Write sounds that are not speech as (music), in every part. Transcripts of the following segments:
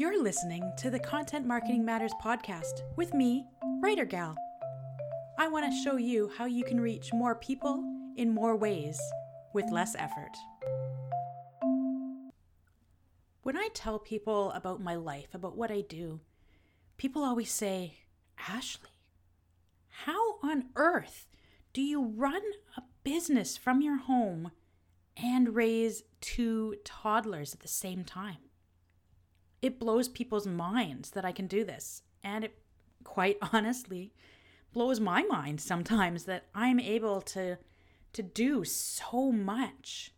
You're listening to the Content Marketing Matters podcast with me, Writer Gal. I want to show you how you can reach more people in more ways with less effort. When I tell people about my life, about what I do, people always say, Ashley, how on earth do you run a business from your home and raise two toddlers at the same time? It blows people's minds that I can do this. And it quite (laughs) honestly blows my mind sometimes that I'm able to to do so much.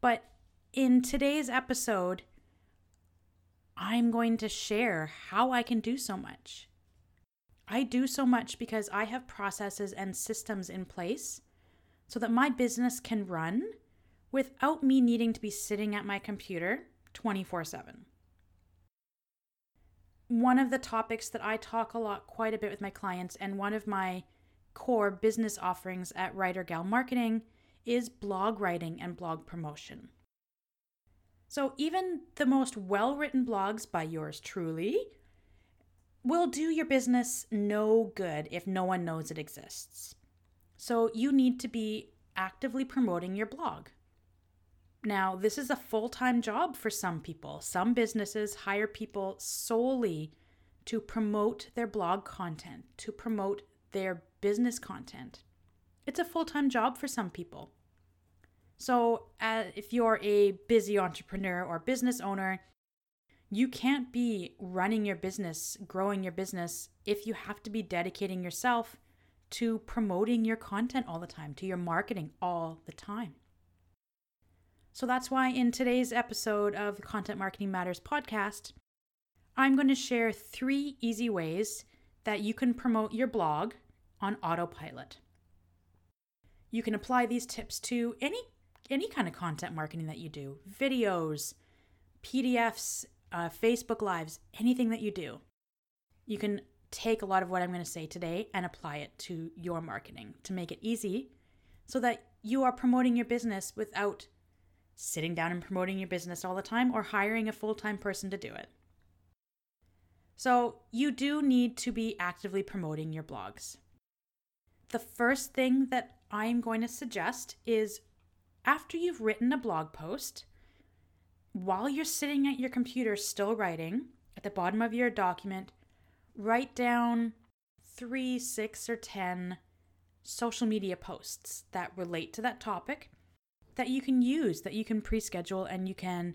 But in today's episode, I'm going to share how I can do so much. I do so much because I have processes and systems in place so that my business can run without me needing to be sitting at my computer 24 7 one of the topics that I talk a lot, quite a bit with my clients, and one of my core business offerings at Writer Gal Marketing is blog writing and blog promotion. So, even the most well written blogs by yours truly will do your business no good if no one knows it exists. So, you need to be actively promoting your blog. Now, this is a full time job for some people. Some businesses hire people solely to promote their blog content, to promote their business content. It's a full time job for some people. So, uh, if you're a busy entrepreneur or business owner, you can't be running your business, growing your business, if you have to be dedicating yourself to promoting your content all the time, to your marketing all the time. So that's why in today's episode of the Content Marketing Matters podcast, I'm going to share three easy ways that you can promote your blog on autopilot. You can apply these tips to any any kind of content marketing that you do, videos, PDFs, uh, Facebook lives, anything that you do. You can take a lot of what I'm going to say today and apply it to your marketing to make it easy so that you are promoting your business without sitting down and promoting your business all the time, or hiring a full time person to do it. So, you do need to be actively promoting your blogs. The first thing that I'm going to suggest is after you've written a blog post, while you're sitting at your computer still writing, at the bottom of your document, write down three, six, or 10 social media posts that relate to that topic that you can use, that you can pre schedule, and you can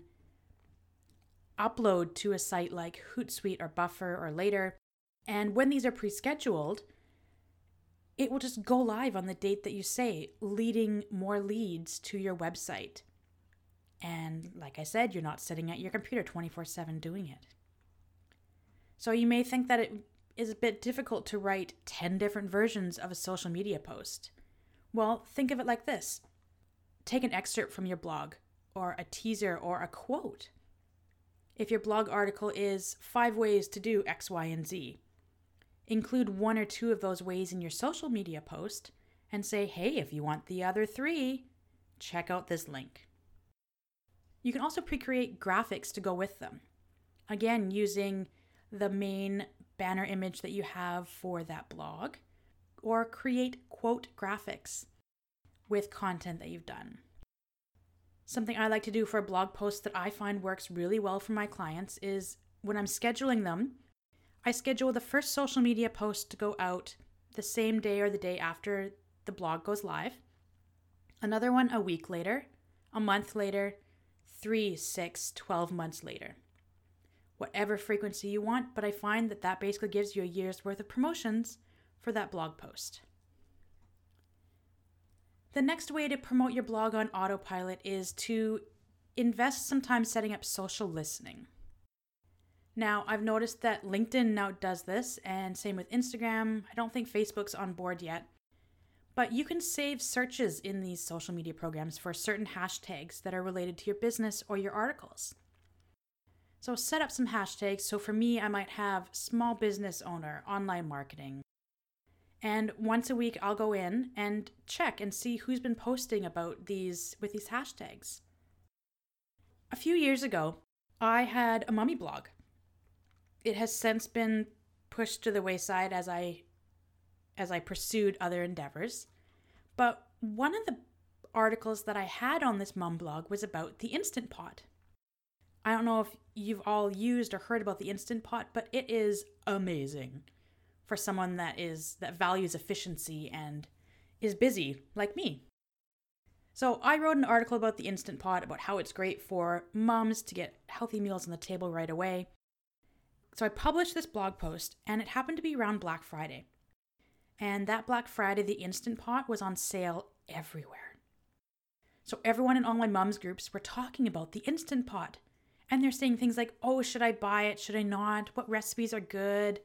upload to a site like Hootsuite or Buffer or later. And when these are pre scheduled, it will just go live on the date that you say, leading more leads to your website. And like I said, you're not sitting at your computer 24 7 doing it. So you may think that it is a bit difficult to write 10 different versions of a social media post. Well, think of it like this Take an excerpt from your blog, or a teaser, or a quote. If your blog article is five ways to do X, Y, and Z, include one or two of those ways in your social media post and say, hey, if you want the other three, check out this link. You can also pre create graphics to go with them. Again, using the main banner image that you have for that blog, or create quote graphics with content that you've done. Something I like to do for a blog post that I find works really well for my clients is when I'm scheduling them, I schedule the first social media post to go out the same day or the day after the blog goes live, another one a week later, a month later, three, six, 12 months later. Whatever frequency you want, but I find that that basically gives you a year's worth of promotions for that blog post. The next way to promote your blog on autopilot is to invest some time setting up social listening. Now, I've noticed that LinkedIn now does this, and same with Instagram. I don't think Facebook's on board yet. But you can save searches in these social media programs for certain hashtags that are related to your business or your articles. So set up some hashtags. So for me, I might have small business owner, online marketing, and once a week, I'll go in and check and see who's been posting about these with these hashtags. A few years ago, I had a mummy blog. It has since been pushed to the wayside as I as I pursued other endeavors. But one of the articles that I had on this mum blog was about the Instant Pot. I don't know if you've all used or heard about the Instant Pot, but it is amazing for someone that is that values efficiency and is busy like me. So I wrote an article about the Instant Pot about how it's great for moms to get healthy meals on the table right away. So I published this blog post and it happened to be around Black Friday. And that Black Friday the Instant Pot was on sale everywhere. So everyone in my mom's groups were talking about the Instant Pot. And they're saying things like, oh, should I buy it? Should I not? What recipes are good?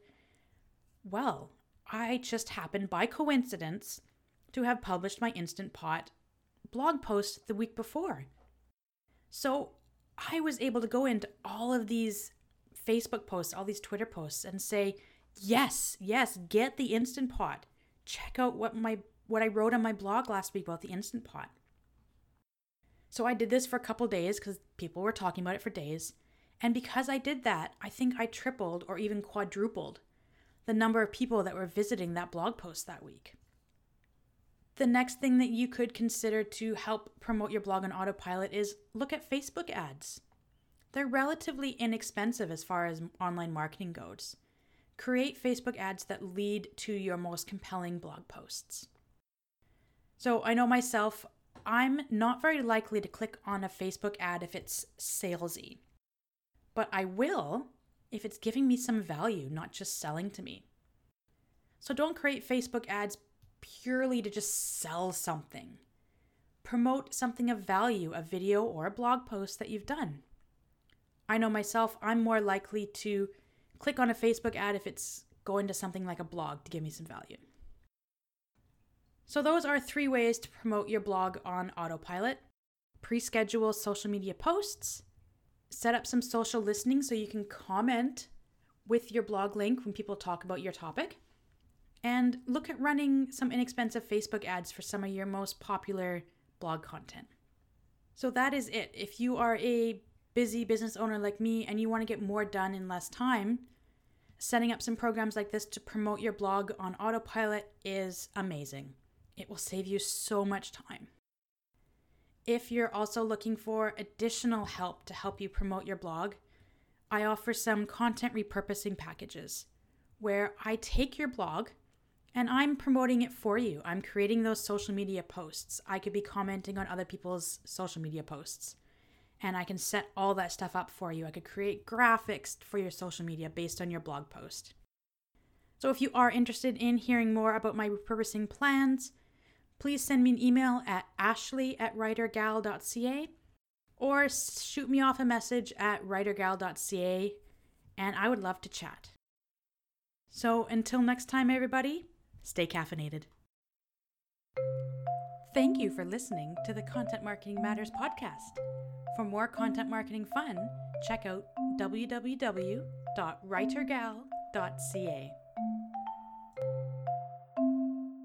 Well, I just happened by coincidence to have published my Instant Pot blog post the week before. So I was able to go into all of these Facebook posts, all these Twitter posts, and say, yes, yes, get the Instant Pot. Check out what my what I wrote on my blog last week about the Instant Pot. So I did this for a couple days because people were talking about it for days. And because I did that, I think I tripled or even quadrupled the number of people that were visiting that blog post that week. The next thing that you could consider to help promote your blog on autopilot is look at Facebook ads. They're relatively inexpensive as far as online marketing goes. Create Facebook ads that lead to your most compelling blog posts. So, I know myself, I'm not very likely to click on a Facebook ad if it's salesy, but I will if it's giving me some value, not just selling to me. So don't create Facebook ads purely to just sell something. Promote something of value, a video or a blog post that you've done. I know myself, I'm more likely to click on a Facebook ad if it's going to something like a blog to give me some value. So, those are three ways to promote your blog on autopilot pre schedule social media posts, set up some social listening so you can comment with your blog link when people talk about your topic, and look at running some inexpensive Facebook ads for some of your most popular blog content. So, that is it. If you are a busy business owner like me and you want to get more done in less time, setting up some programs like this to promote your blog on autopilot is amazing. It will save you so much time. If you're also looking for additional help to help you promote your blog, I offer some content repurposing packages where I take your blog and I'm promoting it for you. I'm creating those social media posts. I could be commenting on other people's social media posts. And I can set all that stuff up for you. I could create graphics for your social media based on your blog post. So if you are interested in hearing more about my repurposing plans, please send me an email at ashley at writergal.ca or shoot me off a message at writergal.ca and I would love to chat. So until next time, everybody, stay caffeinated. Thank you for listening to the Content Marketing Matters podcast. For more content marketing fun, check out www.writergal.ca.